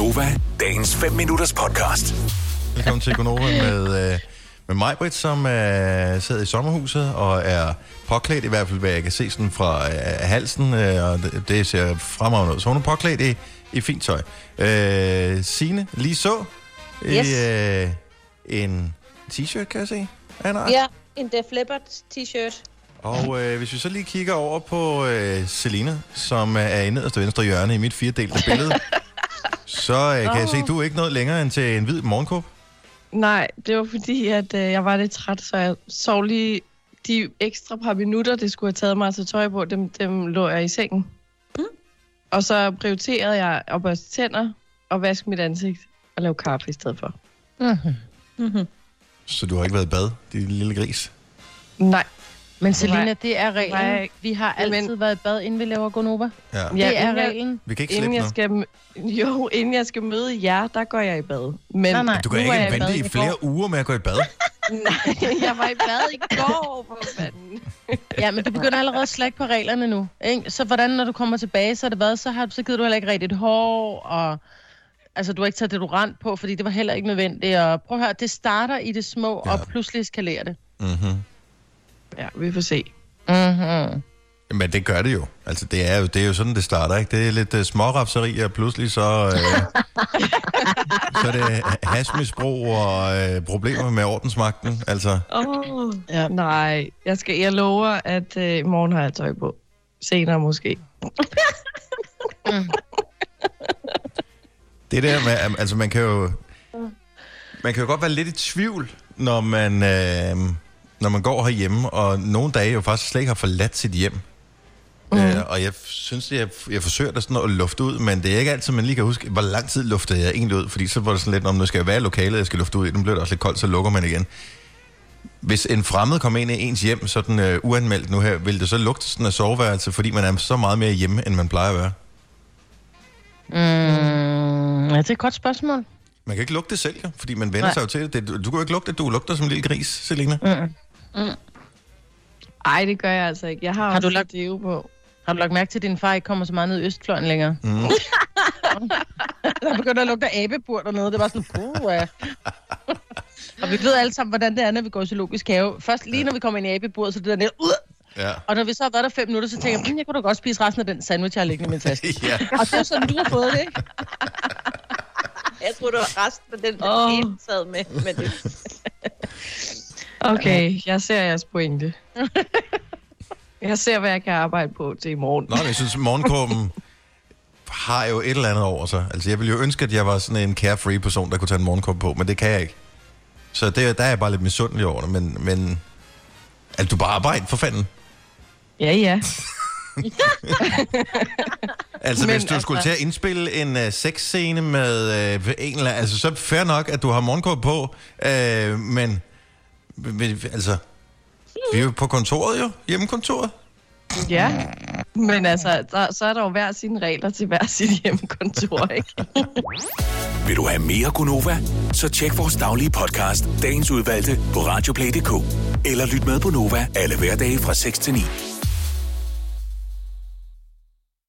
Gunova, dagens 5 minutters podcast. Velkommen til Gonova med, øh, med mig, Britt, som øh, sidder i sommerhuset og er påklædt, i hvert fald hvad jeg kan se sådan fra øh, halsen, øh, og det, det ser fremragende ud. Så hun er påklædt i, i fint tøj. Øh, Signe, lige så, Yes. i øh, en t-shirt, kan jeg se. en art. Ja, en Def Leppard t-shirt. Og øh, hvis vi så lige kigger over på øh, Selina, som øh, er i nederste venstre hjørne i mit firedelte billede, så øh, kan jeg se, at du er ikke noget længere end til en hvid morgenkåb. Nej, det var fordi, at øh, jeg var lidt træt, så jeg sov lige de ekstra par minutter, det skulle have taget mig til tøj på, dem, dem lå jeg i sengen. Mm. Og så prioriterede jeg at børste tænder og vaske mit ansigt og lave kaffe i stedet for. Mm-hmm. Så du har ikke været i bad, din lille gris? Nej. Men Selina, det er reglen. Nej. Vi har Men- altid været i bad, inden vi laver Gonova. Ja. Ja, det er jeg- reglen. Vi kan ikke Inden slippe jeg skal, jo, inden jeg skal møde jer, der går jeg i bad. Men Nej, nej. Du kan nu ikke vente bad i flere går. uger med at gå i bad. Nej, jeg var i bad i går, for fanden. Ja, men du begynder allerede at slække på reglerne nu. Ikke? Så hvordan, når du kommer tilbage, så er det hvad? Så, har, så gider du heller ikke rigtigt hår, og altså, du har ikke taget deodorant på, fordi det var heller ikke nødvendigt. Og prøv at høre, det starter i det små, Ja. og pludselig eskalerer det. Mm-hmm. Ja, vi får se. Mm-hmm. Men det gør det jo. Altså, det er jo, det er jo sådan, det starter, ikke? Det er lidt uh, smårapseri, og pludselig så... Øh, så er det hasmisbrug og øh, problemer med ordensmagten. Altså, Oh, Ja. Nej, jeg, skal, jeg lover, at øh, i morgen har jeg tøj på. Senere måske. det der med... Altså, man kan jo... Man kan jo godt være lidt i tvivl, når man, øh, når man går herhjemme, og nogle dage jo faktisk slet ikke har forladt sit hjem. Mm. Øh, og jeg synes, jeg, jeg forsøger da sådan at lufte ud, men det er ikke altid, man lige kan huske, hvor lang tid luftede jeg egentlig ud, fordi så var det sådan lidt, om nu skal jeg være i lokalet, jeg skal lufte ud i, den bliver det også lidt koldt, så lukker man igen. Hvis en fremmed kommer ind i ens hjem, sådan øh, uanmeldt nu her, vil det så lugte sådan af soveværelse, fordi man er så meget mere hjemme, end man plejer at være? Mm, ja, det er et godt spørgsmål. Man kan ikke lugte det selv, jo, fordi man vender Nej. sig jo til det. Du, du kan jo ikke lugte det, du lugter som en lille gris, Selina. Mm. Ej, det gør jeg altså ikke. Jeg har, Har du lagt- deo på. Har du lagt mærke til, at din far ikke kommer så meget ned i Østfløjen længere? Mm. Der begynder at lugte af abebur dernede. Det var sådan, puh, ja. Og vi ved alle sammen, hvordan det er, når vi går i zoologisk have. Først lige når vi kommer ind i abeburet, så er det der nede, ud. Ja. Og når vi så har været der fem minutter, så tænker jeg, "Mm, jeg kunne da godt spise resten af den sandwich, jeg har liggende i min taske. ja. Og det er sådan, du har fået det, ikke? Jeg tror, det var resten af den, der oh. sad med. med det. Okay, jeg ser jeres pointe. jeg ser, hvad jeg kan arbejde på til i morgen. Nå, men jeg synes, morgenkåben har jo et eller andet over sig. Altså, jeg ville jo ønske, at jeg var sådan en carefree person, der kunne tage en morgenkåbe på, men det kan jeg ikke. Så det, der er jeg bare lidt misundelig over det, men, men at du bare arbejder for fanden. Ja, ja. Altså, Men hvis du altså- skulle til at indspille en uh, sexscene med uh, en eller anden, altså, så er det fair nok, at du har morgenkåbe på, uh, men, altså, vi er jo på kontoret jo, hjemmekontoret. Ja, men altså, der, så er der jo hver sine regler til hver sit hjemmekontor, ikke? Vil du have mere Gunova? Så tjek vores daglige podcast, dagens udvalgte, på radioplay.dk. Eller lyt med på Nova alle hverdage fra 6 til 9.